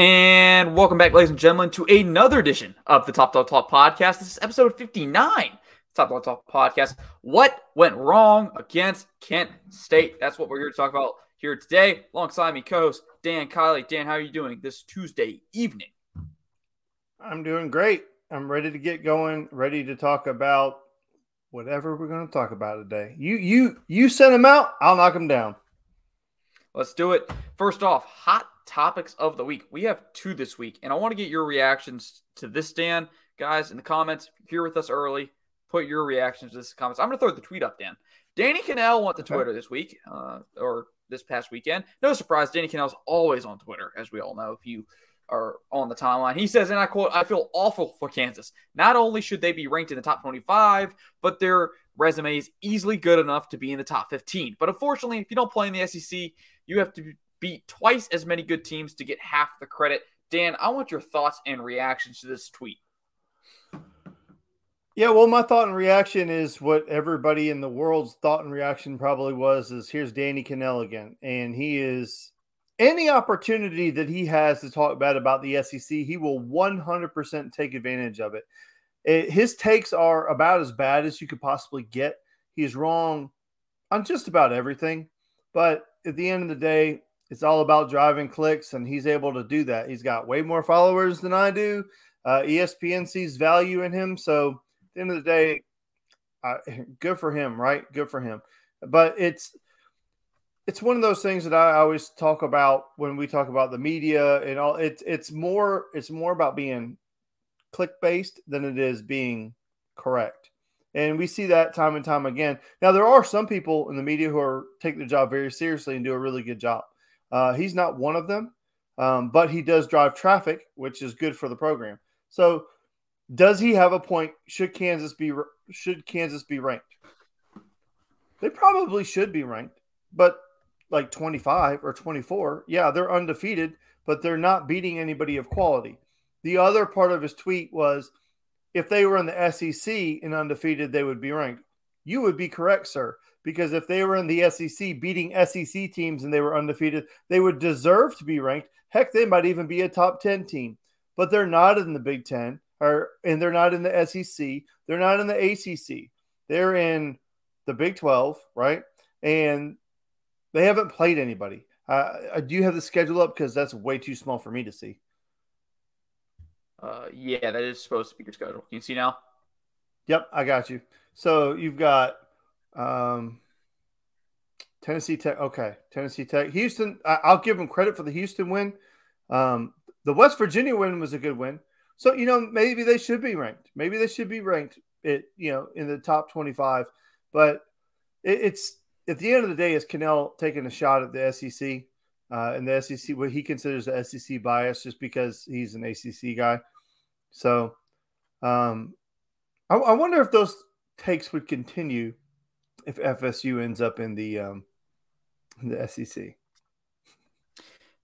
And welcome back, ladies and gentlemen, to another edition of the Top Dog Talk podcast. This is episode 59. Top Dog Talk podcast. What went wrong against Kent State? That's what we're here to talk about here today. Alongside me, co-host Dan Kiley. Dan, how are you doing this Tuesday evening? I'm doing great. I'm ready to get going. Ready to talk about whatever we're going to talk about today. You you you send them out. I'll knock them down. Let's do it. First off, hot topics of the week. We have two this week, and I want to get your reactions to this, Dan. Guys, in the comments, if you're here with us early, put your reactions to this comments. I'm going to throw the tweet up, Dan. Danny Kanell went to Twitter this week, uh, or this past weekend. No surprise, Danny Kanell's always on Twitter, as we all know. If you are on the timeline, he says, and I quote, "I feel awful for Kansas. Not only should they be ranked in the top 25, but their resume is easily good enough to be in the top 15. But unfortunately, if you don't play in the SEC, you have to beat twice as many good teams to get half the credit. Dan, I want your thoughts and reactions to this tweet. Yeah, well, my thought and reaction is what everybody in the world's thought and reaction probably was is here's Danny Kanell again. And he is any opportunity that he has to talk bad about the SEC, he will 100% take advantage of it. it. His takes are about as bad as you could possibly get. He's wrong on just about everything. But at the end of the day, it's all about driving clicks, and he's able to do that. He's got way more followers than I do. Uh, ESPN sees value in him. So at the end of the day, uh, good for him, right? Good for him. But it's it's one of those things that I always talk about when we talk about the media and all. It's it's more it's more about being click based than it is being correct. And we see that time and time again. Now, there are some people in the media who are taking the job very seriously and do a really good job. Uh, he's not one of them, um, but he does drive traffic, which is good for the program. So, does he have a point? Should Kansas be should Kansas be ranked? They probably should be ranked, but like 25 or 24, yeah, they're undefeated, but they're not beating anybody of quality. The other part of his tweet was if they were in the SEC and undefeated, they would be ranked. You would be correct, sir because if they were in the SEC beating SEC teams and they were undefeated, they would deserve to be ranked. Heck, they might even be a top 10 team, but they're not in the Big 10 or and they're not in the SEC. They're not in the ACC. They're in the Big 12, right? And they haven't played anybody. Uh, do you have the schedule up? Because that's way too small for me to see. Uh, yeah, that is supposed to be your schedule. Can you see now? Yep, I got you. So you've got um, Tennessee Tech. Okay, Tennessee Tech. Houston. I, will give them credit for the Houston win. Um, the West Virginia win was a good win. So you know maybe they should be ranked. Maybe they should be ranked. It you know in the top twenty-five. But it, it's at the end of the day, is Kanell taking a shot at the SEC uh, and the SEC what he considers the SEC bias just because he's an ACC guy. So um, I, I wonder if those takes would continue if FSU ends up in the um, in the SEC.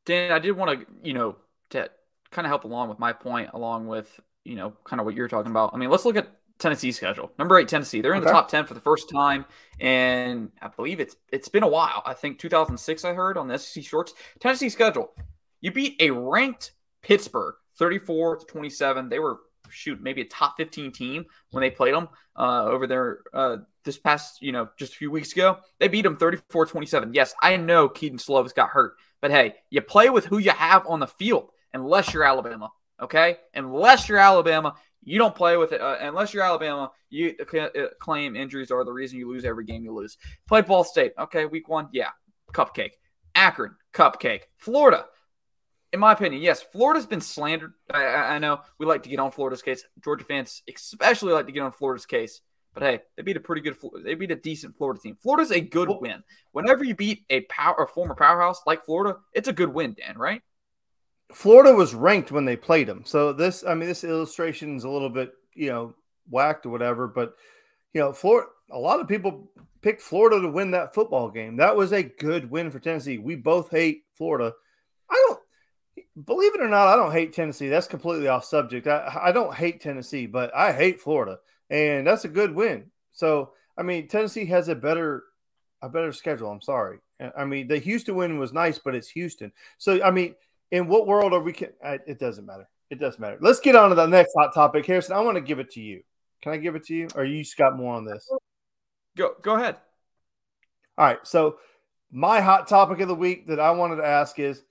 Dan, I did want to, you know, to kind of help along with my point, along with, you know, kind of what you're talking about. I mean, let's look at Tennessee's schedule. Number eight, Tennessee. They're in okay. the top ten for the first time, and I believe it's it's been a while. I think 2006. I heard on the SEC shorts. Tennessee schedule. You beat a ranked Pittsburgh, 34 to 27. They were shoot maybe a top 15 team when they played them uh, over there uh, this past you know just a few weeks ago they beat them 34-27 yes i know Kedon Slovis got hurt but hey you play with who you have on the field unless you're alabama okay unless you're alabama you don't play with it uh, unless you're alabama you uh, claim injuries are the reason you lose every game you lose play ball state okay week one yeah cupcake akron cupcake florida in my opinion, yes, Florida's been slandered. I, I, know we like to get on Florida's case. Georgia fans especially like to get on Florida's case. But hey, they beat a pretty good, they beat a decent Florida team. Florida's a good win. Whenever you beat a power, a former powerhouse like Florida, it's a good win, Dan. Right? Florida was ranked when they played them. So this, I mean, this illustration is a little bit, you know, whacked or whatever. But you know, Florida. A lot of people picked Florida to win that football game. That was a good win for Tennessee. We both hate Florida. I don't believe it or not, I don't hate Tennessee. That's completely off subject. I, I don't hate Tennessee, but I hate Florida, and that's a good win. So I mean, Tennessee has a better a better schedule. I'm sorry. I mean, the Houston win was nice, but it's Houston. So I mean, in what world are we? Can, it doesn't matter. It doesn't matter. Let's get on to the next hot topic, Harrison. I want to give it to you. Can I give it to you, or you just got more on this? Go go ahead. All right. So my hot topic of the week that I wanted to ask is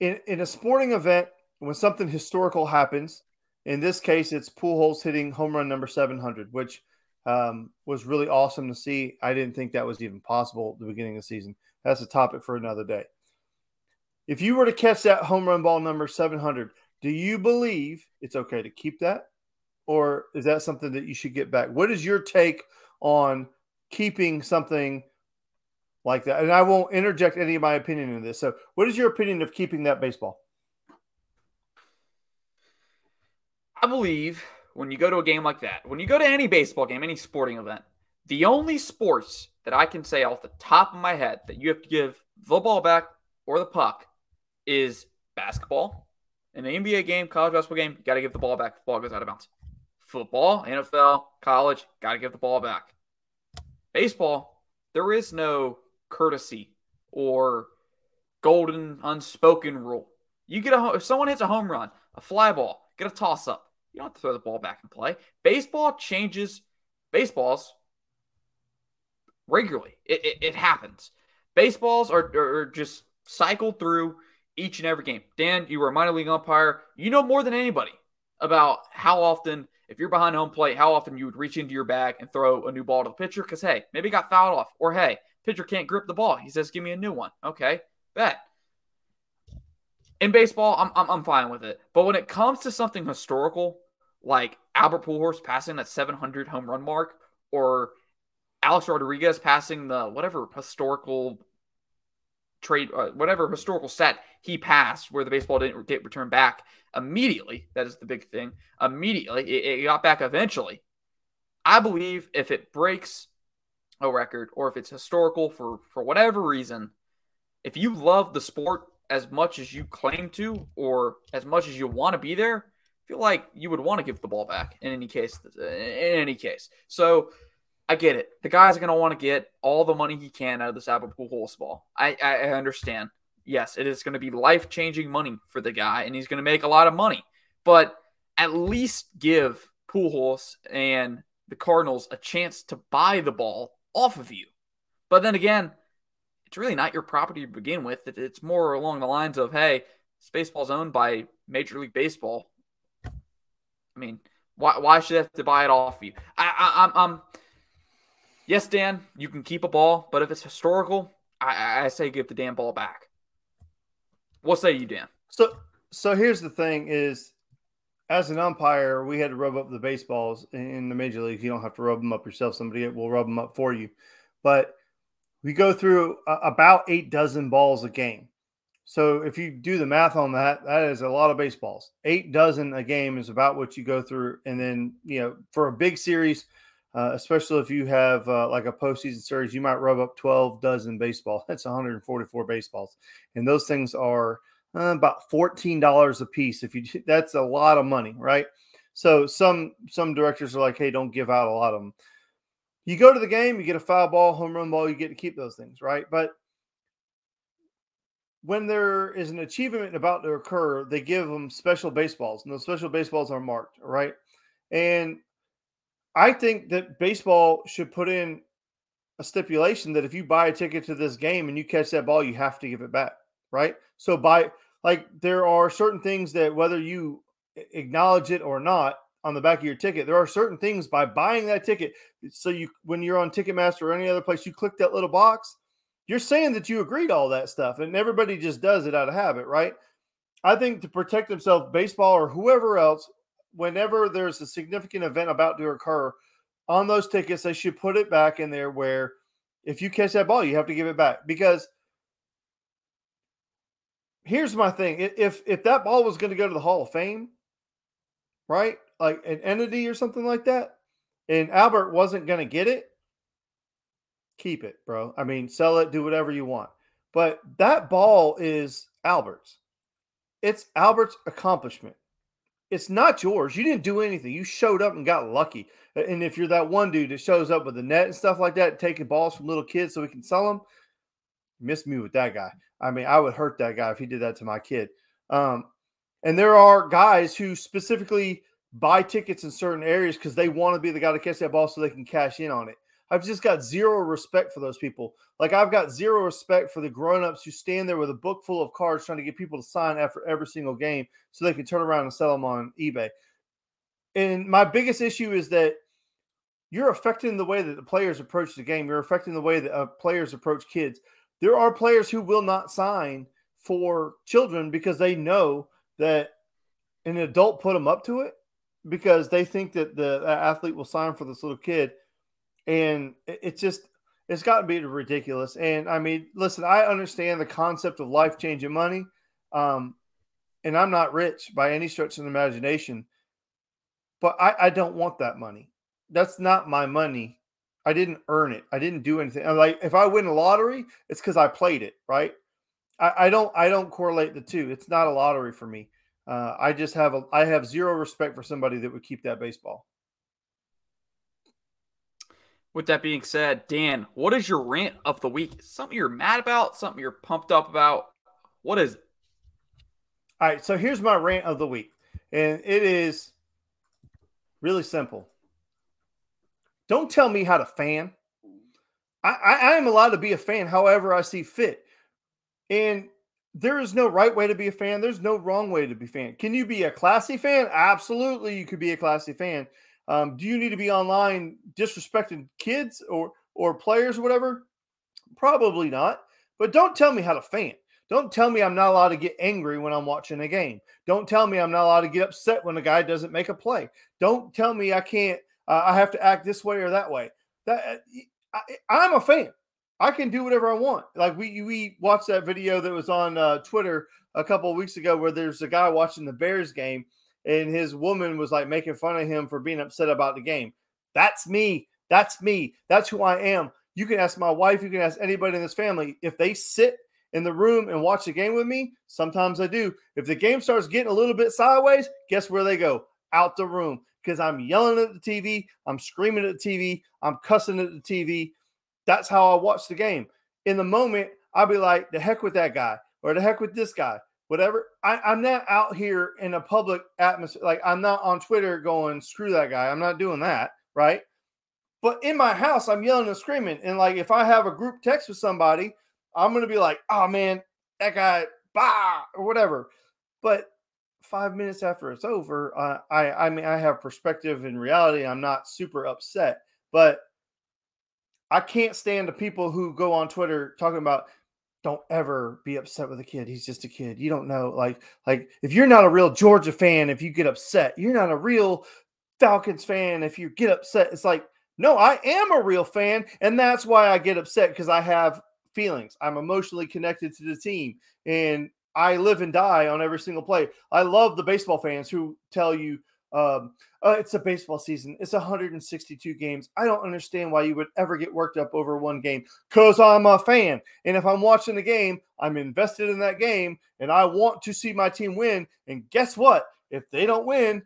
in, in a sporting event, when something historical happens, in this case, it's Pujols hitting home run number 700, which um, was really awesome to see. I didn't think that was even possible at the beginning of the season. That's a topic for another day. If you were to catch that home run ball number 700, do you believe it's okay to keep that? Or is that something that you should get back? What is your take on keeping something like that? And I won't interject any of my opinion in this. So, what is your opinion of keeping that baseball? I believe when you go to a game like that, when you go to any baseball game, any sporting event, the only sports that I can say off the top of my head that you have to give the ball back or the puck is basketball. In an NBA game, college basketball game, you got to give the ball back. The ball goes out of bounds. Football, NFL, college, got to give the ball back. Baseball, there is no courtesy or golden unspoken rule. You get a if someone hits a home run, a fly ball, get a toss up. You don't have to throw the ball back and play. Baseball changes baseballs regularly. It, it, it happens. Baseballs are, are just cycled through each and every game. Dan, you were a minor league umpire. You know more than anybody about how often, if you're behind home plate, how often you would reach into your bag and throw a new ball to the pitcher because, hey, maybe got fouled off. Or, hey, pitcher can't grip the ball. He says, give me a new one. Okay, bet. In baseball, I'm, I'm, I'm fine with it. But when it comes to something historical, like Albert Pujols passing that 700 home run mark, or Alex Rodriguez passing the whatever historical trade, uh, whatever historical set he passed where the baseball didn't get returned back immediately. That is the big thing. Immediately, it, it got back eventually. I believe if it breaks a record or if it's historical for for whatever reason, if you love the sport as much as you claim to or as much as you want to be there, I feel like you would want to give the ball back in any case. In any case, so I get it. The guy's going to want to get all the money he can out of this Albert Pujols ball. I, I, I understand. Yes, it is going to be life changing money for the guy, and he's going to make a lot of money. But at least give Pujols and the Cardinals a chance to buy the ball off of you. But then again, it's really not your property to begin with. It's more along the lines of, hey, baseball's owned by Major League Baseball. I mean, why, why should I have to buy it off you? I, I, I'm, I'm yes, Dan, you can keep a ball, but if it's historical, I, I say give the damn ball back. What say you, Dan? So, so here's the thing: is as an umpire, we had to rub up the baseballs in the major leagues. You don't have to rub them up yourself; somebody will rub them up for you. But we go through about eight dozen balls a game. So if you do the math on that, that is a lot of baseballs. Eight dozen a game is about what you go through, and then you know for a big series uh, especially if you have uh, like a postseason series, you might rub up 12 dozen baseball. That's 144 baseballs. And those things are uh, about $14 a piece. If you, that's a lot of money, right? So some, some directors are like, Hey, don't give out a lot of them. You go to the game, you get a foul ball, home run ball, you get to keep those things, right? But when there is an achievement about to occur, they give them special baseballs, and those special baseballs are marked, right? And I think that baseball should put in a stipulation that if you buy a ticket to this game and you catch that ball, you have to give it back, right? So by like there are certain things that whether you acknowledge it or not on the back of your ticket, there are certain things by buying that ticket. So you when you're on Ticketmaster or any other place, you click that little box, you're saying that you agreed all that stuff, and everybody just does it out of habit, right? I think to protect themselves, baseball or whoever else whenever there's a significant event about to occur on those tickets, they should put it back in there where if you catch that ball, you have to give it back. Because here's my thing: if if that ball was going to go to the Hall of Fame, right, like an entity or something like that, and Albert wasn't going to get it, keep it, bro. I mean, sell it, do whatever you want. But that ball is Albert's. It's Albert's accomplishment it's not yours. You didn't do anything. You showed up and got lucky. And if you're that one dude that shows up with a net and stuff like that, taking balls from little kids so we can sell them, miss me with that guy. I mean, I would hurt that guy if he did that to my kid. Um, and there are guys who specifically buy tickets in certain areas because they want to be the guy to catch that ball so they can cash in on it. I've just got zero respect for those people. Like I've got zero respect for the grown-ups who stand there with a book full of cards trying to get people to sign after every single game so they can turn around and sell them on eBay. And my biggest issue is that you're affecting the way that the players approach the game. You're affecting the way that uh, players approach kids. There are players who will not sign for children because they know that an adult put them up to it because they think that the athlete will sign for this little kid. And it's just, it's gotten to be ridiculous. And I mean, listen, I understand the concept of life changing money. Um, and I'm not rich by any stretch of the imagination, but I, I don't want that money. That's not my money. I didn't earn it. I didn't do anything. I'm like, if I win a lottery, it's because I played it, right? I, I, don't I don't correlate the two. It's not a lottery for me. Uh, I just have a I have zero respect for somebody that would keep that baseball. With that being said, Dan, what is your rant of the week? Something you're mad about? Something you're pumped up about? What is it? All right, so here's my rant of the week, and it is really simple. Don't tell me how to fan. I, I, I am allowed to be a fan however I see fit. And there is no right way to be a fan. There's no wrong way to be a fan. Can you be a classy fan? Absolutely, you could be a classy fan. Um, do you need to be online disrespecting kids or or players or whatever? Probably not. But don't tell me how to fan. Don't tell me I'm not allowed to get angry when I'm watching a game. Don't tell me I'm not allowed to get upset when a guy doesn't make a play. Don't tell me I can't. Uh, I have to act this way or that way. That I, I'm a fan. I can do whatever I want. Like we we watched that video that was on uh, Twitter a couple of weeks ago where there's a guy watching the Bears game and his woman was like making fun of him for being upset about the game. That's me. That's me. That's who I am. You can ask my wife, you can ask anybody in this family if they sit in the room and watch the game with me. Sometimes I do. If the game starts getting a little bit sideways, guess where they go? Out the room because I'm yelling at the TV, I'm screaming at the TV, I'm cussing at the TV that's how I watch the game. In the moment, I'll be like, the heck with that guy or the heck with this guy, whatever. I, I'm not out here in a public atmosphere. Like, I'm not on Twitter going, screw that guy. I'm not doing that. Right. But in my house, I'm yelling and screaming. And like, if I have a group text with somebody, I'm to be like, oh man, that guy, bah, or whatever. But five minutes after it's over, uh, I, I mean, I have perspective and reality. I'm not super upset, but I can't stand the people who go on Twitter talking about don't ever be upset with a kid. He's just a kid. You don't know. Like, like if you're not a real Georgia fan, if you get upset, you're not a real Falcons fan. If you get upset, it's like, no, I am a real fan. And that's why I get upset because I have feelings. I'm emotionally connected to the team. And I live and die on every single play. I love the baseball fans who tell you, um, uh, it's a baseball season. It's 162 games. I don't understand why you would ever get worked up over one game because I'm a fan. And if I'm watching the game, I'm invested in that game and I want to see my team win. And guess what? If they don't win,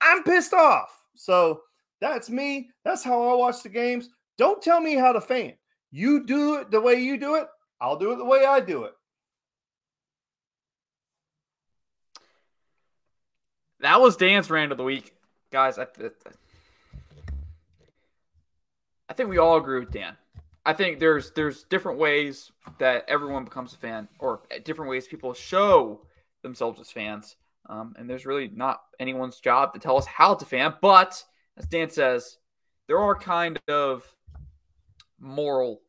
I'm pissed off. So that's me. That's how I watch the games. Don't tell me how to fan. You do it the way you do it. I'll do it the way I do it. That was Dan's rant of the week, guys. I, I think we all agree with Dan. I think there's there's different ways that everyone becomes a fan, or different ways people show themselves as fans. Um, and there's really not anyone's job to tell us how to fan. But as Dan says, there are kind of moral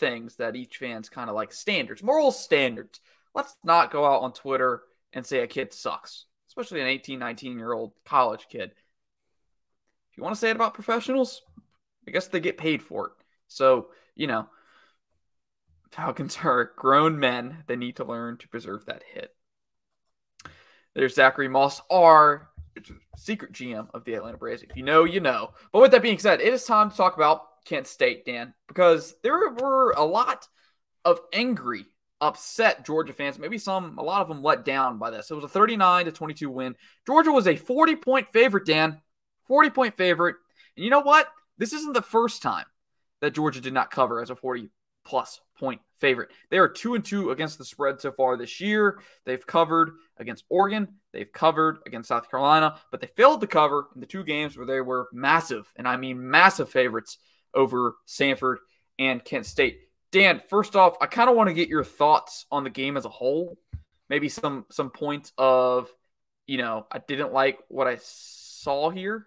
things that each fan's kind of like standards, moral standards. Let's not go out on Twitter and say a kid sucks especially an 18, 19 year old college kid. If you want to say it about professionals, I guess they get paid for it. So, you know, Falcons are grown men. They need to learn to preserve that hit. There's Zachary Moss, our secret GM of the Atlanta Braves. If you know, you know. But with that being said, it is time to talk about Kent State, Dan, because there were a lot of angry upset Georgia fans. Maybe some, a lot of them let down by this. It was a 39 to 22 win. Georgia was a 40 point favorite, Dan. 40 point favorite. And you know what? This isn't the first time that Georgia did not cover as a 40 plus point favorite. They are two and two against the spread so far this year. They've covered against Oregon, they've covered against South Carolina, but they failed to cover in the two games where they were massive, and I mean massive favorites over Samford and Kent State. Dan, first off, I kind of want to get your thoughts on the game as a whole. Maybe some some points of, you know, I didn't like what I saw here,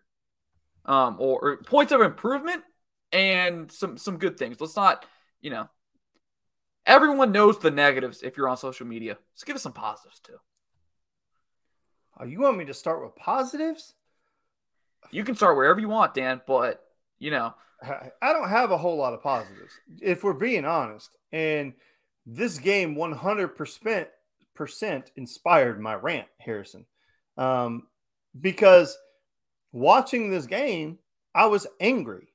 um, or, or points of improvement and some some good things. Let's not, you know, everyone knows the negatives if you're on social media. Let's give us some positives too. Oh, you want me to start with positives? You can start wherever you want, Dan, but you know, I don't have a whole lot of positives if we're being honest. And this game 100% inspired my rant, Harrison. Um, because watching this game, I was angry.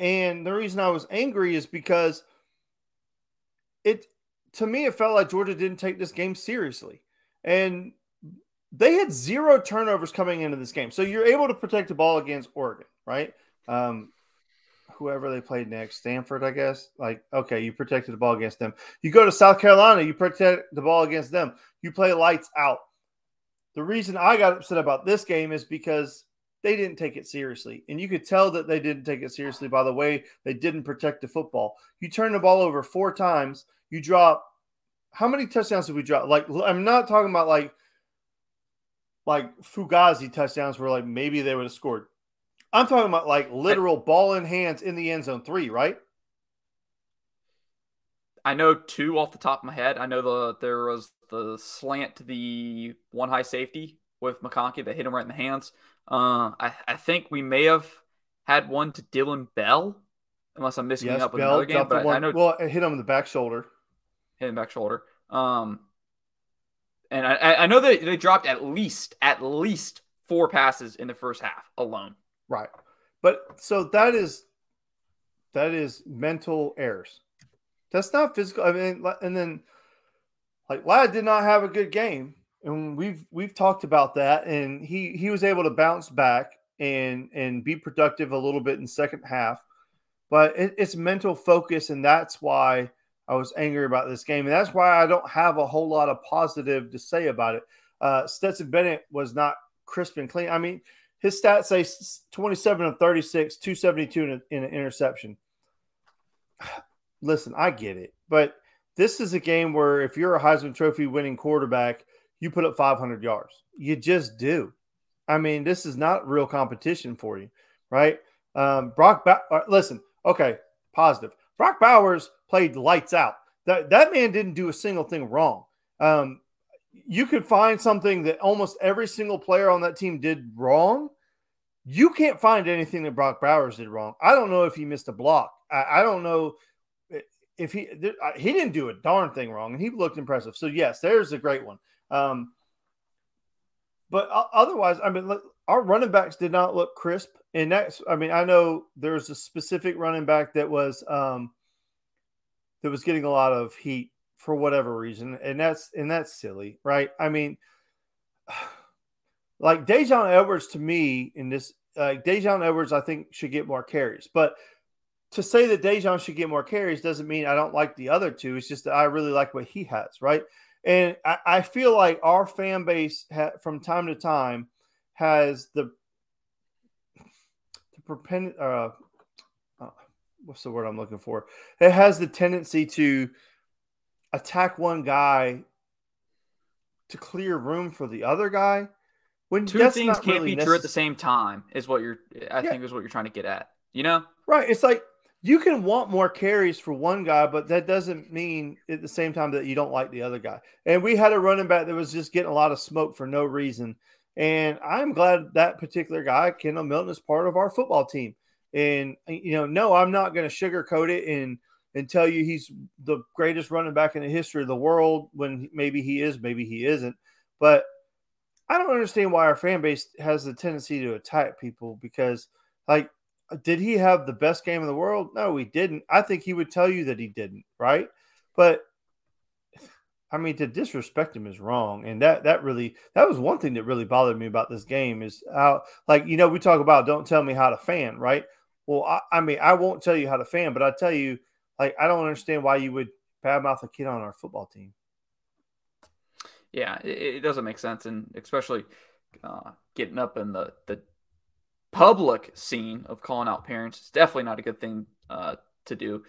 And the reason I was angry is because it to me it felt like Georgia didn't take this game seriously. And they had zero turnovers coming into this game. So you're able to protect the ball against Oregon, right? Um, whoever they played next, Stanford, I guess. Like, okay, you protected the ball against them. You go to South Carolina, you protect the ball against them. You play lights out. The reason I got upset about this game is because they didn't take it seriously. And you could tell that they didn't take it seriously by the way they didn't protect the football. You turn the ball over four times, you drop how many touchdowns did we drop? Like I'm not talking about like like Fugazi touchdowns where like maybe they would have scored. I'm talking about like literal ball in hands in the end zone three, right? I know two off the top of my head. I know the there was the slant to the one high safety with McConkey that hit him right in the hands. Uh, I, I think we may have had one to Dillon Bell, unless I'm missing yes, up with Bell another game. But one, I know well, it hit him in the back shoulder. Hit him back shoulder. Um, and I, I know that they dropped at least at least four passes in the first half alone. Right, but so that is that is mental errors. That's not physical. I mean, and then like Ladd did not have a good game, and we've we've talked about that, and he he was able to bounce back and and be productive a little bit in second half, but it, it's mental focus, and that's why I was angry about this game, and that's why I don't have a whole lot of positive to say about it. Uh, Stetson Bennett was not crisp and clean. I mean, his stats say 27 of 36, 272 in, in an interception. Listen, I get it, but this is a game where if you're a Heisman Trophy winning quarterback, you put up 500 yards. You just do. I mean, this is not real competition for you, right? Um, Brock, ba- uh, listen, okay, positive. Brock Bowers played lights out. That that man didn't do a single thing wrong. Um, you could find something that almost every single player on that team did wrong. You can't find anything that Brock Bowers did wrong. I don't know if he missed a block. I, I don't know if he he didn't do a darn thing wrong, and he looked impressive. So yes, there's a great one. Um, but otherwise, I mean, our running backs did not look crisp, and that's I mean, I know there's a specific running back that was um, that was getting a lot of heat for whatever reason, and that's and that's silly, right? I mean, like Daijun Edwards to me in this, like uh, Daijun Edwards, I think should get more carries, but to say that Daijun should get more carries doesn't mean I don't like the other two. It's just that I really like what he has, right? And I, I feel like our fan base ha, from time to time has the the propensity. Uh, uh, what's the word I'm looking for? It has the tendency to attack one guy to clear room for the other guy. When two things can't really be necess- true at the same time is what you're. I yeah. think is what you're trying to get at. You know, right? It's like you can want more carries for one guy, but that doesn't mean at the same time that you don't like the other guy. And we had a running back that was just getting a lot of smoke for no reason. And I'm glad that particular guy, Kendall Milton, is part of our football team. And you know, no, I'm not going to sugarcoat it and and tell you he's the greatest running back in the history of the world when maybe he is, maybe he isn't. But I don't understand why our fan base has the tendency to attack people because, like, did he have the best game in the world? No, he didn't. I think he would tell you that he didn't, right? But I mean, to disrespect him is wrong, and that that really that was one thing that really bothered me about this game is how, like, you know, we talk about don't tell me how to fan, right? Well, I, I mean, I won't tell you how to fan, but I tell you, Like, I don't understand why you would badmouth a kid on our football team. Yeah, it, it doesn't make sense, and especially uh, getting up in the the public scene of calling out parents is definitely not a good thing uh, to do.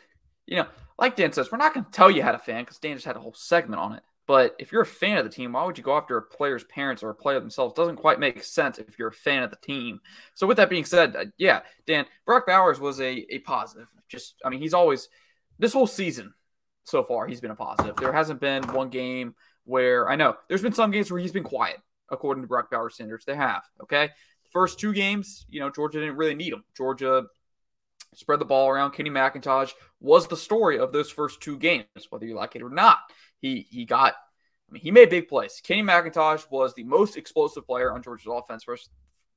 You know, like Dan says, we're not going to tell you how to fan because Dan just had a whole segment on it. But if you're a fan of the team, why would you go after a player's parents or a player themselves? Doesn't quite make sense if you're a fan of the team. So with that being said, uh, yeah, Dan Brock Bowers was a a positive. Just I mean, he's always this whole season so far he's been a positive. There hasn't been one game where I know there's been some games where he's been quiet according to Brock Bowers standards. They have okay. First two games, you know, Georgia didn't really need him. Georgia spread the ball around. Kenny McIntosh was the story of those first two games, whether you like it or not. He he got I mean he made big plays. Kenny McIntosh was the most explosive player on Georgia's offense first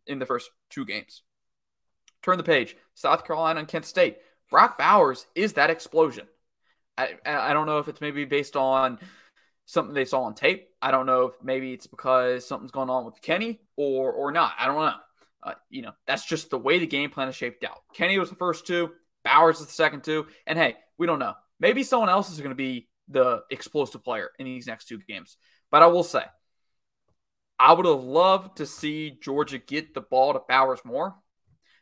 in the first two games. Turn the page. South Carolina and Kent State. Brock Bowers is that explosion. I I don't know if it's maybe based on something they saw on tape. I don't know if maybe it's because something's going on with Kenny or or not. I don't know. Uh, you know, that's just the way the game plan is shaped out. Kenny was the first two, Bowers is the second two, and hey, we don't know. Maybe someone else is going to be the explosive player in these next two games. But I will say, I would have loved to see Georgia get the ball to Bowers more.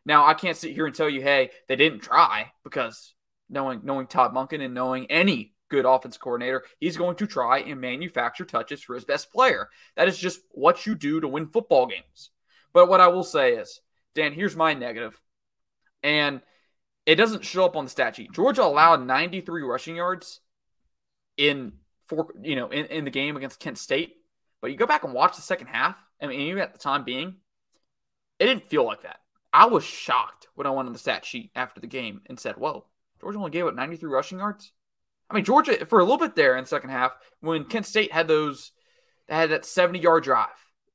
Now, I can't sit here and tell you, hey, they didn't try because knowing knowing Todd Monken and knowing any good offense coordinator, he's going to try and manufacture touches for his best player. That is just what you do to win football games. But what I will say is, Dan, here's my negative, and it doesn't show up on the stat sheet. Georgia allowed 93 rushing yards in four, you know, in, in the game against Kent State. But you go back and watch the second half. I mean, even at the time being, it didn't feel like that. I was shocked when I went on the stat sheet after the game and said, "Whoa, Georgia only gave up 93 rushing yards." I mean, Georgia for a little bit there in the second half when Kent State had those, had that 70 yard drive.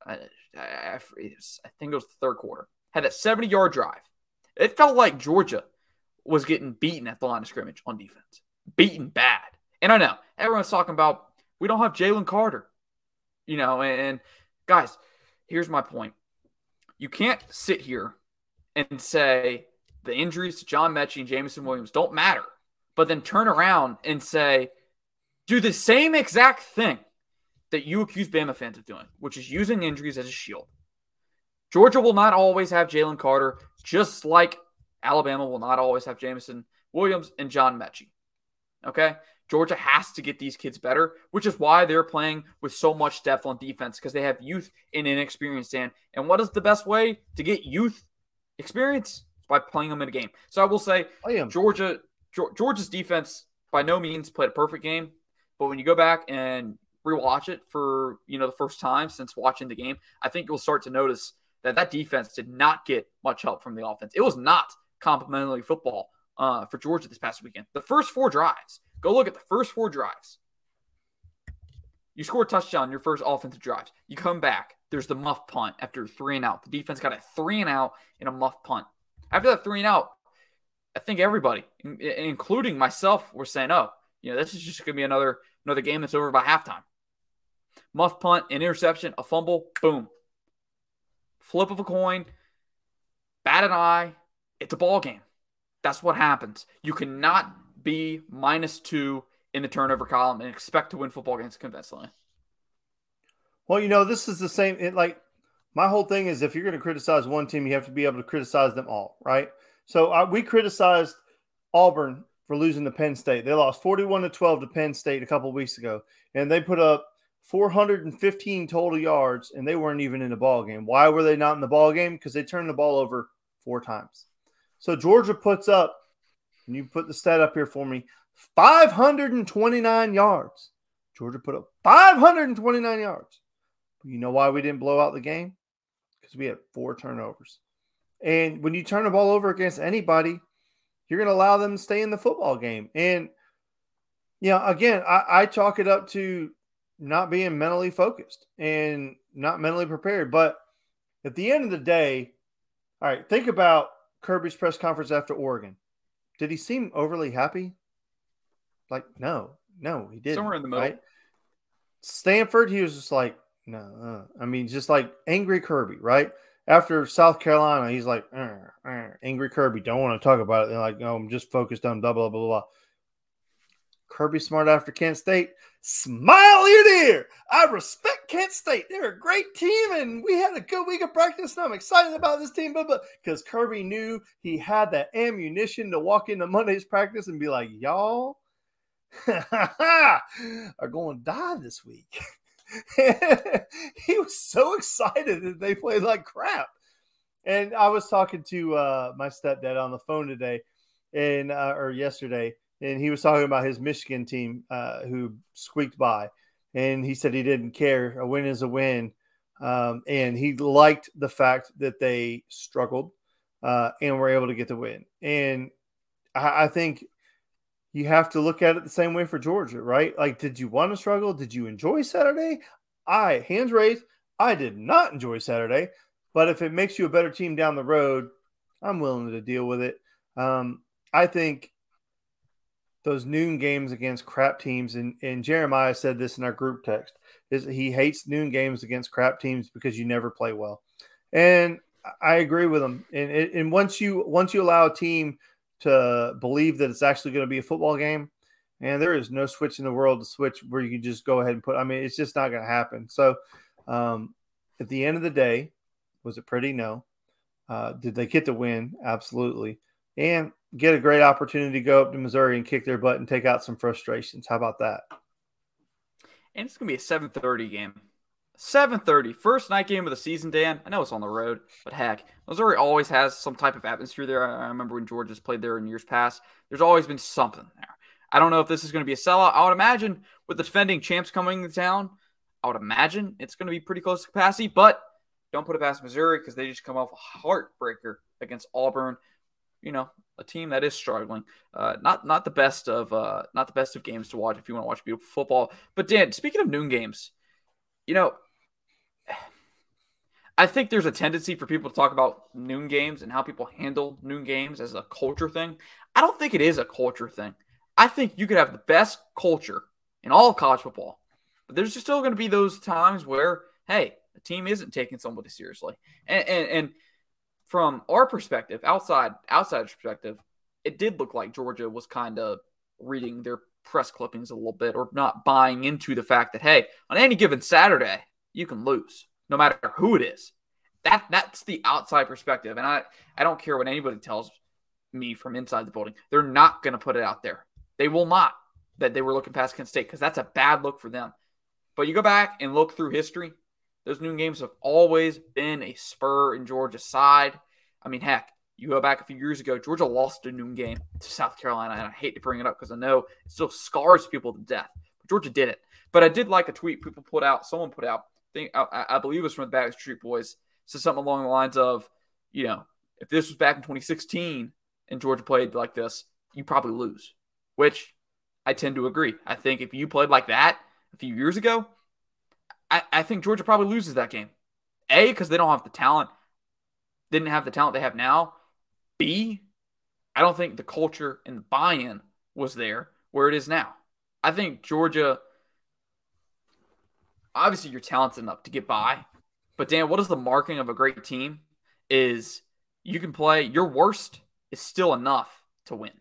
I, I, I think it was the third quarter. Had that 70 yard drive. It felt like Georgia was getting beaten at the line of scrimmage on defense, beaten bad. And I know everyone's talking about we don't have Jalen Carter, you know. And, and guys, here's my point: you can't sit here and say the injuries to John Metchie and Jameson Williams don't matter but then turn around and say, do the same exact thing that you accuse Bama fans of doing, which is using injuries as a shield. Georgia will not always have Jalen Carter, just like Alabama will not always have Jameson Williams and John Metchie. Okay? Georgia has to get these kids better, which is why they're playing with so much depth on defense because they have youth and inexperience. And, and what is the best way to get youth experience? By playing them in a game. So I will say, Georgia Georgia's defense by no means played a perfect game, but when you go back and rewatch it for you know the first time since watching the game, I think you'll start to notice that that defense did not get much help from the offense. It was not complimentary football uh, for Georgia this past weekend. The first four drives, go look at the first four drives. You score a touchdown your first offensive drive. You come back. There's the muff punt after three and out. The defense got a three and out in a muff punt. After that three and out, I think everybody, including myself, were saying, "Oh, you know, this is just going to be another another game that's over by halftime." Muff punt, an interception, a fumble, boom. Flip of a coin, bat an eye, it's a ball game. That's what happens. You cannot be minus two in the turnover column and expect to win football games convincingly. Well, you know, this is the same. It, like my whole thing is, if you're going to criticize one team, you have to be able to criticize them all, right? So uh, we criticized Auburn for losing to Penn State. They lost 41 to 12 to Penn State a couple weeks ago, and they put up 415 total yards, and they weren't even in the ball game. Why were they not in the ball game? Because they turned the ball over four times. So Georgia puts up, and you put the stat up here for me, 529 yards. Georgia put up 529 yards. You know why we didn't blow out the game? Because we had four turnovers. And when you turn the ball over against anybody, you're going to allow them to stay in the football game. And, you know, again, I, I chalk it up to not being mentally focused and not mentally prepared. But at the end of the day, all right, think about Kirby's press conference after Oregon. Did he seem overly happy? Like, no, no, he didn't. Somewhere in the middle. Right? Stanford, he was just like, no. Uh. I mean, just like angry Kirby, right? after South Carolina, he's like, uh, uh, angry Kirby. Don't want to talk about it. They're like, no, I'm just focused on blah, blah, blah, blah. Kirby Smart after Kent State. Smile ear to ear. I respect Kent State. They're a great team, and we had a good week of practice. And I'm excited about this team, but because Kirby knew he had that ammunition to walk into Monday's practice and be like, "Y'all are going to die this week." he was so excited that they played like crap. And I was talking to uh, my stepdad on the phone today, and uh, or yesterday, and he was talking about his Michigan team uh, who squeaked by, and he said he didn't care. A win is a win, um, and he liked the fact that they struggled uh, and were able to get the win. And I, I think you have to look at it the same way for Georgia, right? Like, did you want to struggle? Did you enjoy Saturday? I hands raised. I did not enjoy Saturday. But if it makes you a better team down the road, I'm willing to deal with it. Um, I think those noon games against crap teams, and, and Jeremiah said this in our group text, is he hates noon games against crap teams because you never play well. And I agree with him. And and once you once you allow a team to believe that it's actually going to be a football game, and there is no switch in the world to switch where you can just go ahead and put. I mean, it's just not going to happen. So, um, at the end of the day, was it pretty? No. Uh, did they get the win? Absolutely. And get a great opportunity to go up to Missouri and kick their butt and take out some frustrations. How about that? And it's going to be a 7:30 game. 7:30, first night game of the season, Dan. I know it's on the road, but heck, Missouri always has some type of atmosphere there. I remember when Georgia's played there in years past. There's always been something there. I don't know if this is going to be a sellout. I would imagine with the defending champs coming to town, I would imagine it's going to be pretty close to capacity, but don't put it past Missouri because they just come off a heartbreaker against Auburn. You know, a team that is struggling. Uh, not not the best of uh, not the best of games to watch if you want to watch beautiful football. But Dan, speaking of noon games, you know, I think there's a tendency for people to talk about noon games and how people handle noon games as a culture thing. I don't think it is a culture thing. I think you could have the best culture in all college football, but there's just still going to be those times where, hey, the team isn't taking somebody seriously. And, and, and from our perspective, outside outside perspective, it did look like Georgia was kind of reading their press clippings a little bit or not buying into the fact that hey, on any given Saturday, you can lose no matter who it is. That that's the outside perspective. And I I don't care what anybody tells me from inside the building. They're not going to put it out there. They will not that they were looking past Kent State because that's a bad look for them. But you go back and look through history, those noon games have always been a spur in Georgia's side. I mean, heck, you go back a few years ago, Georgia lost a noon game to South Carolina, and I hate to bring it up because I know it still scars people to death. But Georgia did it. But I did like a tweet people put out. Someone put out. I think I, I believe it was from the Backstreet Boys. Said something along the lines of, you know, if this was back in 2016 and Georgia played like this, you probably lose. Which I tend to agree. I think if you played like that a few years ago, I, I think Georgia probably loses that game. A, because they don't have the talent, didn't have the talent they have now. B, I don't think the culture and the buy in was there where it is now. I think Georgia, obviously, you're talented enough to get by. But Dan, what is the marking of a great team? Is you can play your worst is still enough to win.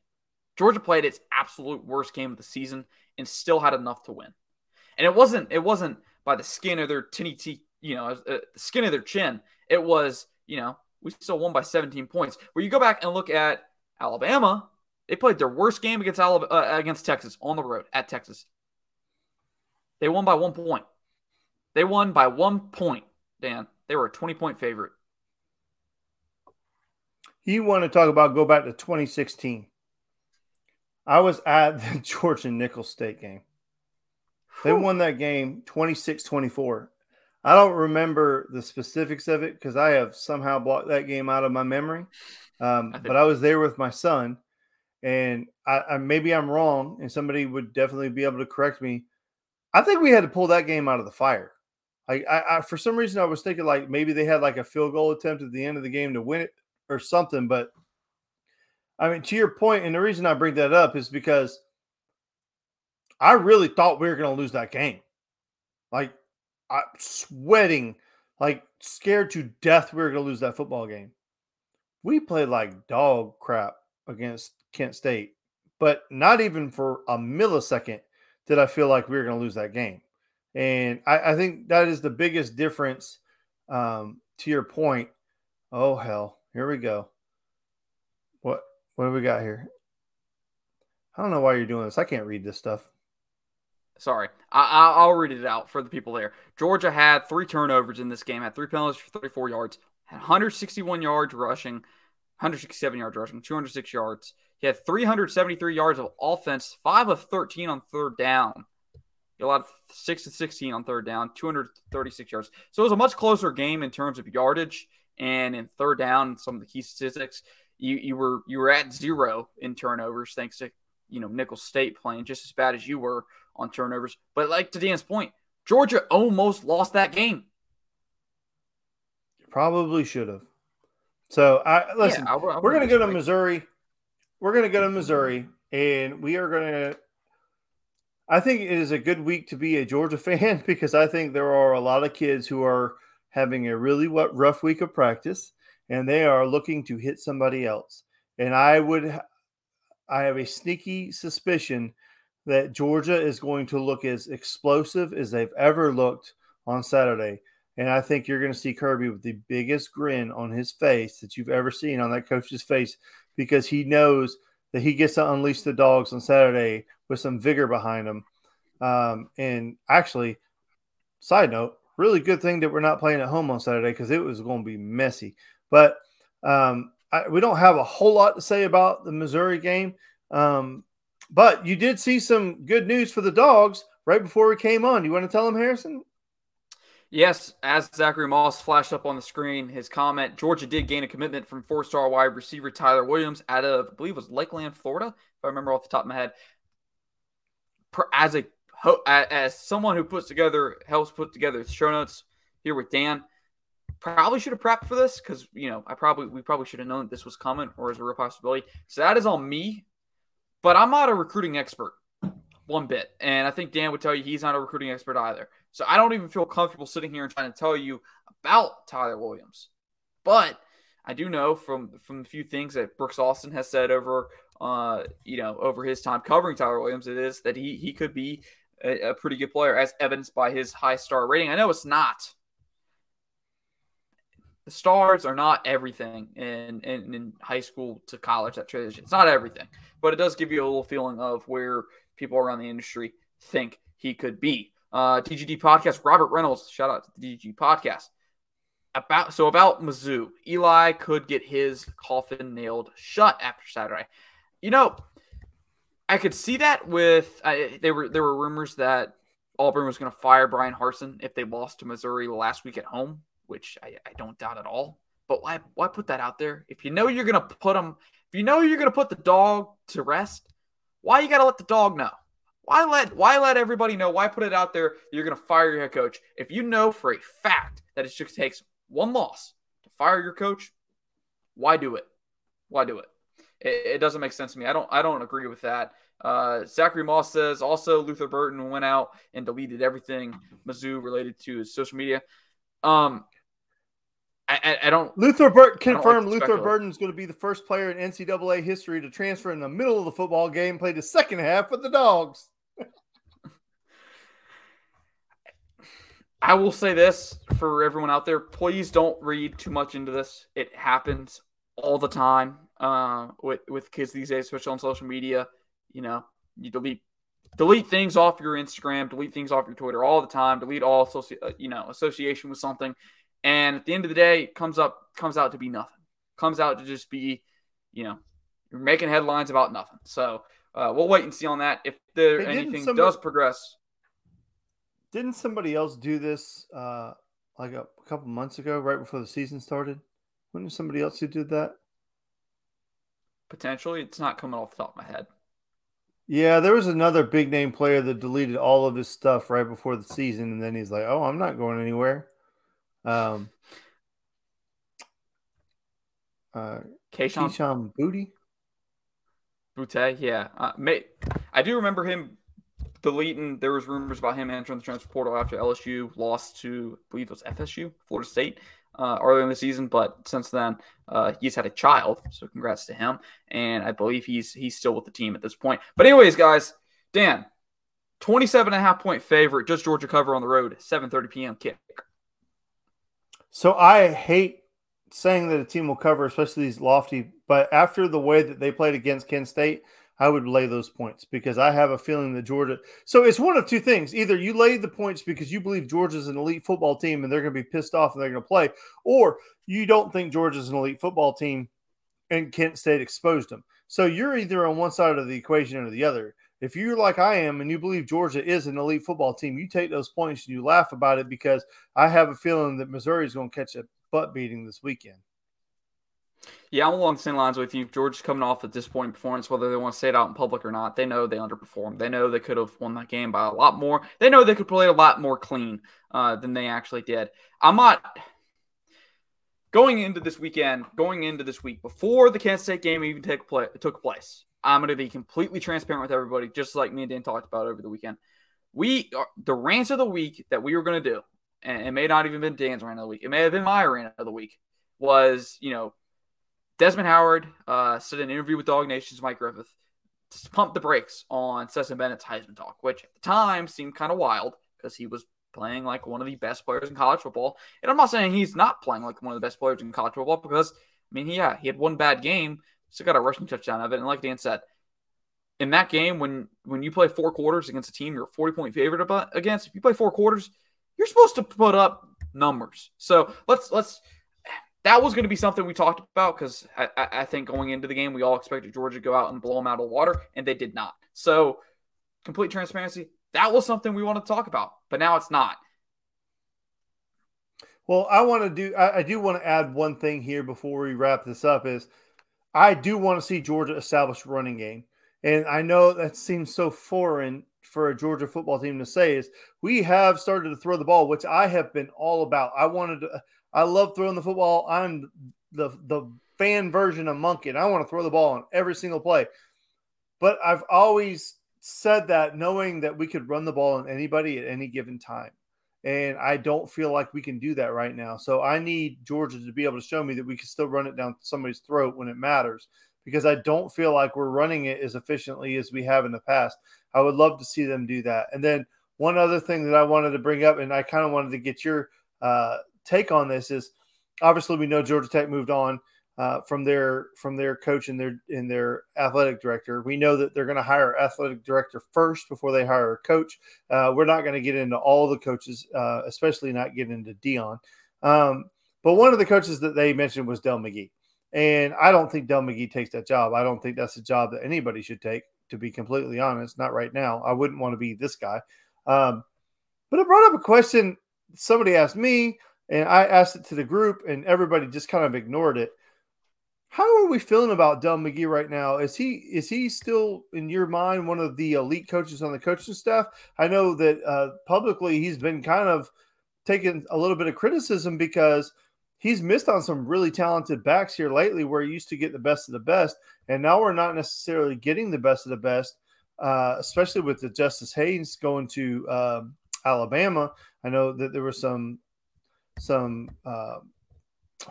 Georgia played its absolute worst game of the season and still had enough to win. And it wasn't it wasn't by the skin of their tinny you know, uh, the skin of their chin. It was, you know, we still won by 17 points. Where you go back and look at Alabama, they played their worst game against Alabama, uh, against Texas on the road at Texas. They won by one point. They won by one point, Dan. They were a 20 point favorite. You want to talk about go back to 2016. I was at the Georgia Nicholls State game. They won that game 26 24. I don't remember the specifics of it because I have somehow blocked that game out of my memory. Um, but I was there with my son, and I, I, maybe I'm wrong, and somebody would definitely be able to correct me. I think we had to pull that game out of the fire. I, I, I, for some reason I was thinking like maybe they had like a field goal attempt at the end of the game to win it or something. But I mean, to your point, and the reason I bring that up is because I really thought we were going to lose that game. Like, I'm sweating, like scared to death we were going to lose that football game. We played like dog crap against Kent State, but not even for a millisecond did I feel like we were going to lose that game. And I, I, think that is the biggest difference. Um, to your point, oh hell, here we go. What what do we got here? I don't know why you're doing this. I can't read this stuff. Sorry, I, will read it out for the people there. Georgia had three turnovers in this game, had three penalties for 34 yards, had 161 yards rushing, 167 yards rushing, 206 yards. He had 373 yards of offense, five of 13 on third down. He allowed six to 16 on third down, 236 yards. So it was a much closer game in terms of yardage and in third down. Some of the key statistics, you you were you were at zero in turnovers thanks to you know Nicholls State playing just as bad as you were on turnovers. But like to Dan's point, Georgia almost lost that game. Probably should have. So I listen. Yeah, I, I we're going to go to Missouri. We're going to go to Missouri, and we are going to. I think it is a good week to be a Georgia fan because I think there are a lot of kids who are having a really rough week of practice, and they are looking to hit somebody else. And I would, I have a sneaky suspicion that Georgia is going to look as explosive as they've ever looked on Saturday. And I think you're going to see Kirby with the biggest grin on his face that you've ever seen on that coach's face because he knows that he gets to unleash the dogs on Saturday with some vigor behind them. Um, and actually, side note, really good thing that we're not playing at home on Saturday because it was going to be messy. But um, I, we don't have a whole lot to say about the Missouri game. Um, but you did see some good news for the dogs right before we came on. You want to tell them, Harrison? Yes, as Zachary Moss flashed up on the screen, his comment Georgia did gain a commitment from four star wide receiver Tyler Williams out of, I believe was Lakeland, Florida, if I remember off the top of my head. As a as someone who puts together helps put together show notes here with Dan, probably should have prepped for this because you know I probably we probably should have known that this was coming or is a real possibility. So that is on me, but I'm not a recruiting expert one bit, and I think Dan would tell you he's not a recruiting expert either. So I don't even feel comfortable sitting here and trying to tell you about Tyler Williams. But I do know from from a few things that Brooks Austin has said over uh you know over his time covering Tyler Williams, it is that he he could be a, a pretty good player, as evidenced by his high star rating. I know it's not. The stars are not everything in, in, in high school to college, that transition. It's not everything, but it does give you a little feeling of where people around the industry think he could be uh, DGD podcast. Robert Reynolds, shout out to the DGD podcast. About so about Mizzou, Eli could get his coffin nailed shut after Saturday. You know, I could see that with uh, there were there were rumors that Auburn was going to fire Bryan Harsin if they lost to Missouri last week at home, which I, I don't doubt at all. But why why put that out there if you know you're going to put them if you know you're going to put the dog to rest? Why you got to let the dog know? Why let why let everybody know? Why put it out there you're going to fire your head coach if you know for a fact that it just takes one loss to fire your coach? Why do it? Why do it? It, it doesn't make sense to me. I don't I don't agree with that. Uh, Zachary Moss says also Luther Burden went out and deleted everything Mizzou related to his social media. Um, I, I, I don't. Luther Burden confirmed like Luther Burden is going to be the first player in NCAA history to transfer in the middle of the football game, play the second half with the Dogs. I will say this for everyone out there: please don't read too much into this. It happens all the time uh, with with kids these days, especially on social media. You know, you delete delete things off your Instagram, delete things off your Twitter all the time, delete all associ- uh, you know association with something, and at the end of the day, it comes up comes out to be nothing. Comes out to just be, you know, you're making headlines about nothing. So uh, we'll wait and see on that. If there hey, anything somebody, does progress, didn't somebody else do this uh, like a, a couple months ago, right before the season started? Wasn't somebody else who did that? Potentially, it's not coming off the top of my head. Yeah, there was another big name player that deleted all of his stuff right before the season, and then he's like, "Oh, I'm not going anywhere." Um, uh, Kayshon Booty. Boutte, yeah. Uh, may, I do remember him deleting. There was rumors about him entering the transfer portal after LSU lost to, I believe it was FSU, Florida State, uh, earlier in the season. But since then, uh, he's had a child, so congrats to him. And I believe he's he's still with the team at this point. But anyways, guys, Dan, 27 and a half point favorite, just Georgia cover on the road, 7:30 p.m. kick. So I hate saying that a team will cover, especially these lofty, but after the way that they played against Kent State, I would lay those points because I have a feeling that Georgia. So it's one of two things: either you lay the points because you believe Georgia's an elite football team and they're going to be pissed off and they're going to play, or you don't think Georgia's an elite football team and Kent State exposed them. So you're either on one side of the equation or the other. If you're like I am and you believe Georgia is an elite football team, you take those points and you laugh about it because I have a feeling that Missouri is going to catch a butt beating this weekend. Yeah, I'm along the same lines with you. Georgia's coming off a disappointing performance, whether they want to say it out in public or not. They know they underperformed. They know they could have won that game by a lot more. They know they could play a lot more clean uh, than they actually did. I'm not going into this weekend, going into this week before the Kansas State game even take play, took place. I'm going to be completely transparent with everybody, just like me and Dan talked about over the weekend. We the rant of the week that we were going to do, and it may not even been Dan's rant of the week. It may have been my rant of the week. Was you know Desmond Howard uh, said in an interview with DawgNation's Mike Griffith to pump the brakes on Stetson Bennett's Heisman talk, which at the time seemed kind of wild because he was playing like one of the best players in college football. And I'm not saying he's not playing like one of the best players in college football because, I mean, yeah, he had one bad game, still got a rushing touchdown of it. And like Dan said, in that game, when when you play four quarters against a team you're a 40 point favorite against, if you play four quarters, you're supposed to put up numbers. So let's let's that was going to be something we talked about because I, I, think going into the game, we all expected Georgia to go out and blow them out of the water, and they did not. So, complete transparency, that was something we wanted to talk about, but now it's not. Well, I want to do, I, I do want to add one thing here before we wrap this up is I do want to see Georgia establish a running game. And I know that seems so foreign for a Georgia football team to say is we have started to throw the ball, which I have been all about. I wanted to, I love throwing the football. I'm the the fan version of Monken. I want to throw the ball on every single play. But I've always said that knowing that we could run the ball on anybody at any given time. And I don't feel like we can do that right now. So I need Georgia to be able to show me that we can still run it down somebody's throat when it matters because I don't feel like we're running it as efficiently as we have in the past. I would love to see them do that. And then one other thing that I wanted to bring up, and I kind of wanted to get your uh, take on this is obviously we know Georgia Tech moved on uh, from their from their coach and their in their athletic director. We know that they're going to hire athletic director first before they hire a coach. Uh, we're not going to get into all the coaches, uh, especially not get into Deion. Um, but one of the coaches that they mentioned was Dell McGee, and I don't think Dell McGee takes that job. I don't think that's a job that anybody should take. To be completely honest, not right now. I wouldn't want to be this guy. Um, but it brought up a question somebody asked me and I asked it to the group, and everybody just kind of ignored it. How are we feeling about Dell McGee right now? Is he is he still in your mind one of the elite coaches on the coaching staff? I know that uh, publicly he's been kind of taking a little bit of criticism because he's missed on some really talented backs here lately, where he used to get the best of the best, and now we're not necessarily getting the best of the best, uh, especially with the Justice Haynes going to um, Alabama. I know that there were some some uh,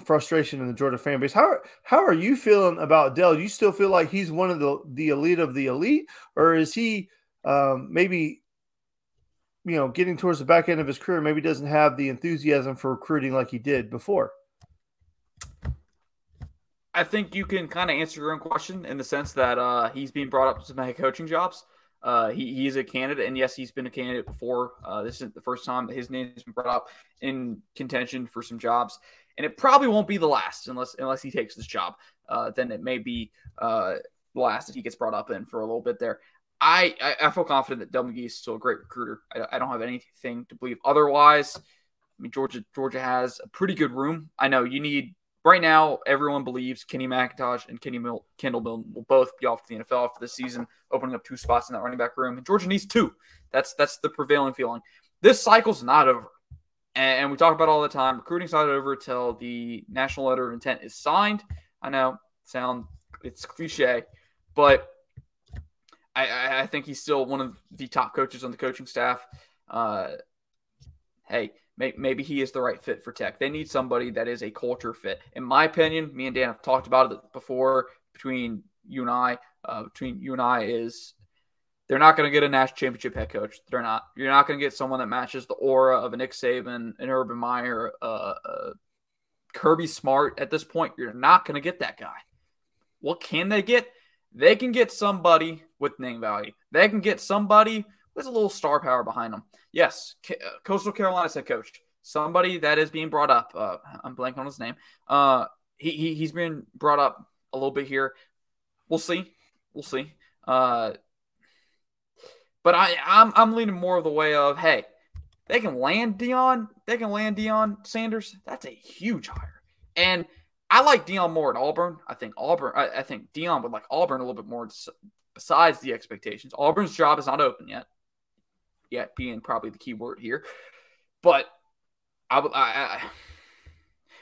frustration in the Georgia fan base. How how are you feeling about Dell? Do you still feel like he's one of the the elite of the elite, or is he um, maybe you know getting towards the back end of his career? Maybe doesn't have the enthusiasm for recruiting like he did before. I think you can kind of answer your own question in the sense that uh, he's being brought up to some head coaching jobs. Uh, he, is a candidate, and yes, he's been a candidate before. Uh, this isn't the first time that his name has been brought up in contention for some jobs, and it probably won't be the last unless unless he takes this job. Uh, then it may be uh, the last that he gets brought up in for a little bit there. I, I, I feel confident that Dell McGee is still a great recruiter. I, I don't have anything to believe otherwise. I mean, Georgia Georgia has a pretty good room. I know you need right now, everyone believes Kenny McIntosh and Kenny Mil- Kendall Milton will both be off to the NFL for this season, opening up two spots in that running back room. And Georgia needs two. That's that's the prevailing feeling. This cycle's not over. And, we talk about all the time. Recruiting's not over until the national letter of intent is signed. I know, sound it's cliche, but I, I think he's still one of the top coaches on the coaching staff. Uh, hey, maybe he is the right fit for Tech. They need somebody that is a culture fit. In my opinion, me and Dan have talked about it before. Between you and I, uh, between you and I, is they're not going to get a national championship head coach. They're not. You're not going to get someone that matches the aura of a Nick Saban, an Urban Meyer, uh, uh, Kirby Smart. At this point, you're not going to get that guy. What can they get? They can get somebody with name value. They can get somebody with a little star power behind them. Yes, uh, Coastal Carolina's head coach, somebody that is being brought up. Uh, I'm blanking on his name. Uh, he, he he's been brought up a little bit here. We'll see. We'll see. Uh, but I I'm I'm leaning more of the way of hey, they can land Deion. They can land Deion Sanders. That's a huge hire. And I like Deion more at Auburn. I think Auburn. I, I think Deion would like Auburn a little bit more. Besides the expectations, Auburn's job is not open yet. Yet being probably the key word here, but I. I, I,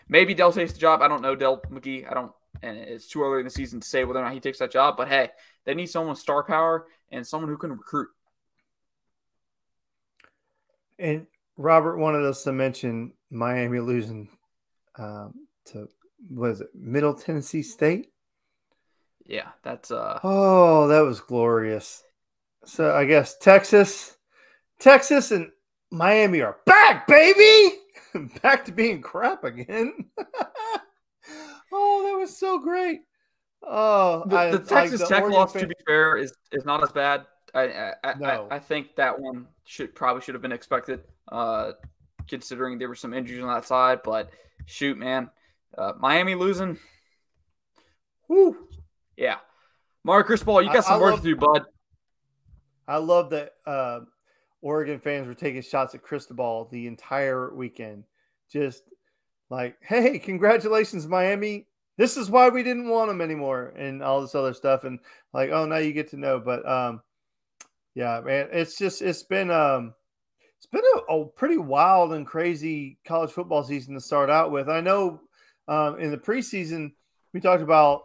maybe Dell takes the job. I don't know Dell McGee. I don't, and it's too early in the season to say whether or not he takes that job. But hey, they need someone with star power and someone who can recruit. And Robert wanted us to mention Miami losing um, to was it Middle Tennessee State? Yeah, that's uh Oh, that was glorious. So I guess Texas, Texas and Miami are back, baby. back to being crap again. oh, that was so great. Oh, the, I, the Texas like the Tech Oregon loss, fan- to be fair, is is not as bad. I I, no. I I think that one should probably should have been expected, uh, considering there were some injuries on that side. But shoot, man, uh, Miami losing. Whoo. Yeah. Mario Cristobal, you got some I work love, to do, bud. I love that uh, Oregon fans were taking shots at Cristobal the entire weekend. Just like, hey, congratulations, Miami. This is why we didn't want them anymore, and all this other stuff. And like, oh, now you get to know. But um, yeah, man, it's just it's been um it's been a, a pretty wild and crazy college football season to start out with. I know um, in the preseason, we talked about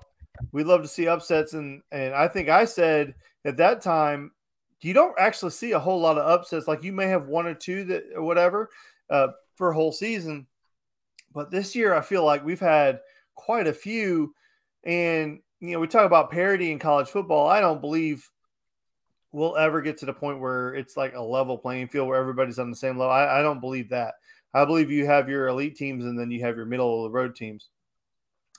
we love to see upsets, and and I think I said at that time you don't actually see a whole lot of upsets. Like you may have one or two that or whatever uh, for a whole season, but this year I feel like we've had quite a few. And you know, we talk about parity in college football. I don't believe we'll ever get to the point where it's like a level playing field where everybody's on the same level. I, I don't believe that. I believe you have your elite teams and then you have your middle of the road teams.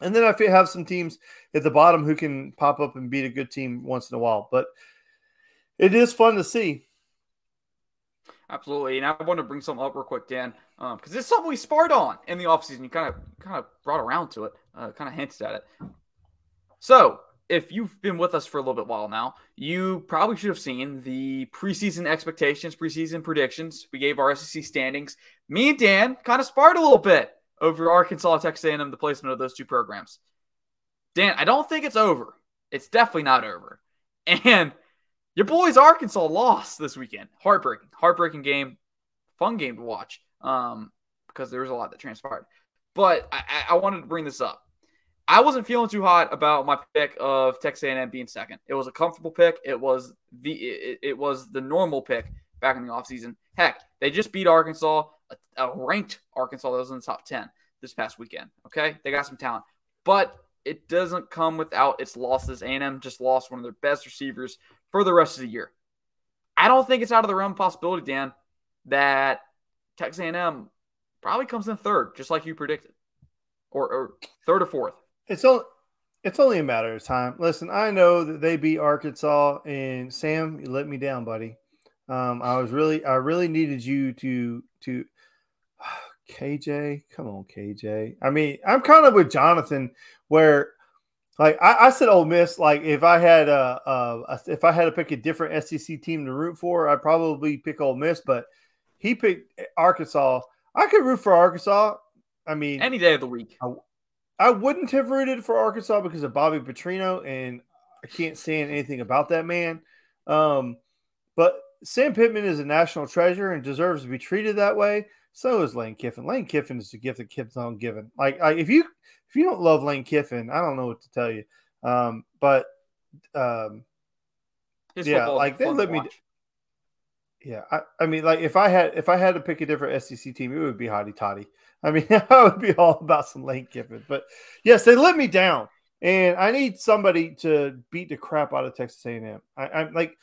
And then I have some teams at the bottom who can pop up and beat a good team once in a while. But it is fun to see. Absolutely. And I want to bring something up real quick, Dan, because um, it's something we sparred on in the offseason. You kind of kind of brought around to it, uh, kind of hinted at it. So if you've been with us for a little bit while now, you probably should have seen the preseason expectations, preseason predictions. We gave our SEC standings. Me and Dan kind of sparred a little bit over Arkansas, Texas A&M, the placement of those two programs. Dan, I don't think it's over. It's definitely not over. And your boys Arkansas lost this weekend. Heartbreaking, heartbreaking game, fun game to watch um, because there was a lot that transpired. But I, I wanted to bring this up. I wasn't feeling too hot about my pick of Texas A&M being second. It was a comfortable pick. It was the it, it was the normal pick back in the offseason. Heck, they just beat Arkansas, a, a, ranked Arkansas that was in the top 10 this past weekend. Okay? They got some talent. But it doesn't come without its losses. A&M just lost one of their best receivers for the rest of the year. I don't think it's out of the realm of possibility, Dan, that Texas A&M probably comes in third, just like you predicted. Or, or third or fourth. It's only it's only a matter of time. Listen, I know that they beat Arkansas, and Sam, you let me down, buddy. Um, I was really, I really needed you to to KJ. Come on, KJ. I mean, I'm kind of with Jonathan, where like I, I said, Ole Miss. Like if I had a, a, if I had to pick a different SEC team to root for, I'd probably pick Ole Miss. But he picked Arkansas. I could root for Arkansas. I mean, any day of the week. I, I wouldn't have rooted for Arkansas because of Bobby Petrino, and I can't stand anything about that man. Um, but Sam Pittman is a national treasure and deserves to be treated that way. So is Lane Kiffin. Lane Kiffin is the gift that keeps on giving. Like, like if you if you don't love Lane Kiffin, I don't know what to tell you. Um, but um, His yeah, like they let me. watch. Yeah, I, I mean, like if I had if I had to pick a different SEC team, it would be Hotty Toddy. I mean, I would be all about some Lane Kiffin. But yes, they let me down, and I need somebody to beat the crap out of Texas A&M. I, I'm like,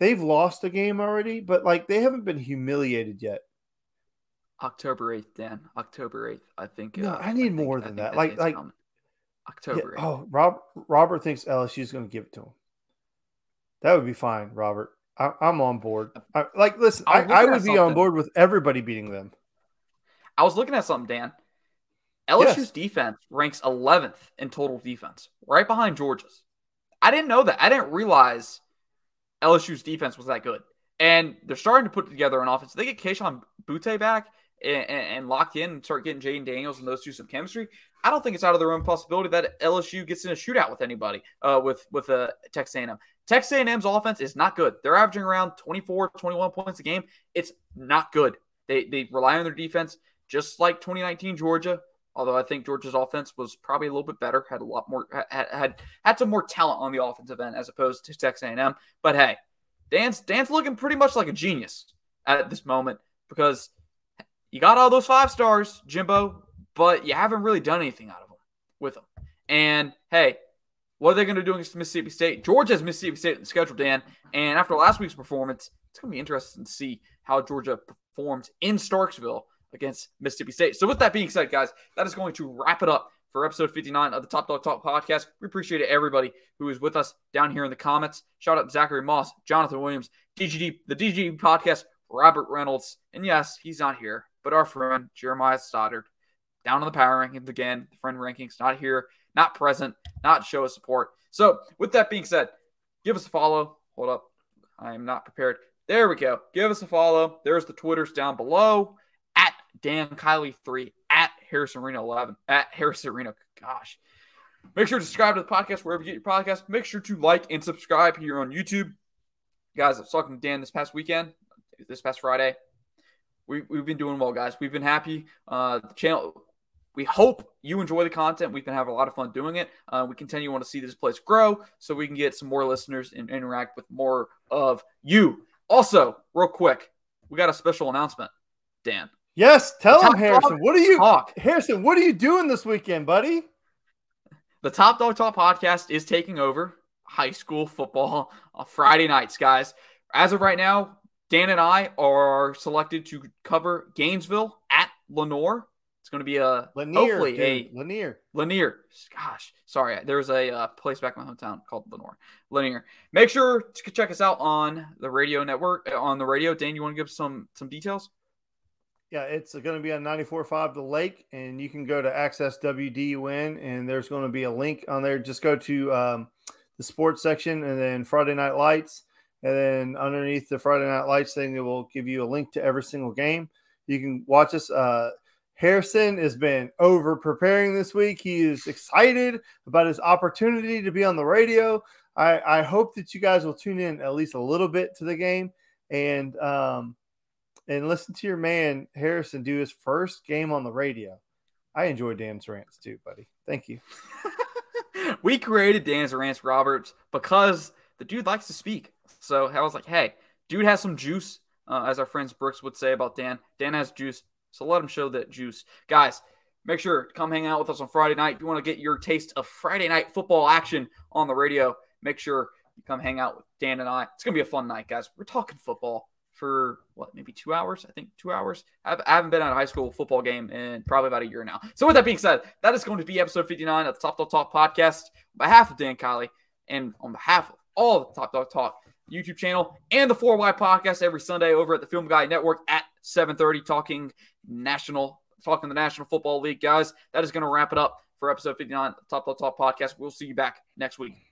they've lost a game already, but like they haven't been humiliated yet. October eighth, Dan. October eighth. I think. No, uh, I need think- more I than that. Like- like- coming. Yeah, October. 8th. oh, Rob Robert thinks LSU is going to give it to him. That would be fine, Robert. I, I'm on board. I, like, listen, I I, I would be on board with everybody beating them. I was looking at something, Dan. LSU's Yes. defense ranks 11th in total defense, right behind Georgia's. I didn't know that. I didn't realize LSU's defense was that good. And they're starting to put together an offense. They get Kayshon Boutte back and, and, in and start getting Jayden Daniels and those two some chemistry. I don't think it's out of the realm possibility that LSU gets in a shootout with anybody uh, with with uh, Texas A&M. Texas A&M's offense is not good. They're averaging around 24, 21 points a game. It's not good. They they rely on their defense just like 2019 Georgia. Although I think Georgia's offense was probably a little bit better, had a lot more had had, had some more talent on the offensive end as opposed to Texas A&M. But hey, Dan's Dan's looking pretty much like a genius at this moment because you got all those five stars, Jimbo, but you haven't really done anything out of them with them. And hey, what are they going to do against Mississippi State? Georgia's Mississippi State in the schedule, Dan. And after last week's performance, it's going to be interesting to see how Georgia performs in Starksville against Mississippi State. So, with that being said, guys, that is going to wrap it up for episode 59 of the Top Dog Talk podcast. We appreciate everybody who is with us down here in the comments. Shout out Zachary Moss, Jonathan Williams, DGD, the DGD podcast, Robert Reynolds, and yes, he's not here, but our friend Jeremiah Stoddard down on the power rankings again. The friend rankings not here, not present, not show of support. So, with that being said, give us a follow. Hold up, I am not prepared. There we go. Give us a follow. There's the Twitters down below at Dan Kiley three at Harrison Reno eleven at Harrison Reno. Gosh, make sure to subscribe to the podcast wherever you get your podcast. Make sure to like and subscribe here on YouTube. Guys, I was talking to Dan this past weekend, this past Friday. We, we've been doing well, guys. We've been happy. Uh, the channel. We hope you enjoy the content. We've been having a lot of fun doing it. Uh, we continue want to see this place grow so we can get some more listeners and interact with more of you. Also, real quick, we got a special announcement, Dan. Yes, tell him, Harrison. dog What are you, Talk. Harrison? What are you doing this weekend, buddy? The Top Dog Talk podcast is taking over high school football on Friday nights, guys. As of right now, Dan and I are selected to cover Gainesville at Lenore. It's going to be a Lanier, hopefully dude, a Lanier. Lanier. Gosh, sorry. There's a uh, place back in my hometown called Lenore. Lanier. Make sure to check us out on the radio network. uh, On the radio, Dan, you want to give some some details? Yeah, it's going to be on 94.5 The Lake, and you can go to Access WDUN, and there's going to be a link on there. Just go to um, the sports section and then Friday Night Lights. And then underneath the Friday Night Lights thing, it will give you a link to every single game. You can watch us. Uh, Harrison has been over preparing this week. He is excited about his opportunity to be on the radio. I, I hope that you guys will tune in at least a little bit to the game and um, and listen to your man Harrison do his first game on the radio. I enjoy Dan's rants too, buddy. Thank you. we created Dan's Rants Roberts because the dude likes to speak. So I was like, hey, dude has some juice, uh, as our friends Brooks would say about Dan. Dan has juice, so let him show that juice. Guys, make sure to come hang out with us on Friday night. If you want to get your taste of Friday night football action on the radio, make sure you come hang out with Dan and I. It's going to be a fun night, guys. We're talking football for what, maybe two hours? I think two hours. I've, I haven't been at a high school football game in probably about a year now. So, with that being said, that is going to be episode 59 of the Top Dog Talk podcast. On behalf of Dan Kiley and on behalf of all the Top Dog Talk YouTube channel and the 4Y podcast every Sunday over at the Film Guy Network at 7:30 talking national talking the National Football League guys. That is going to wrap it up for episode 59 of the Top Dog Talk podcast. We'll see you back next week.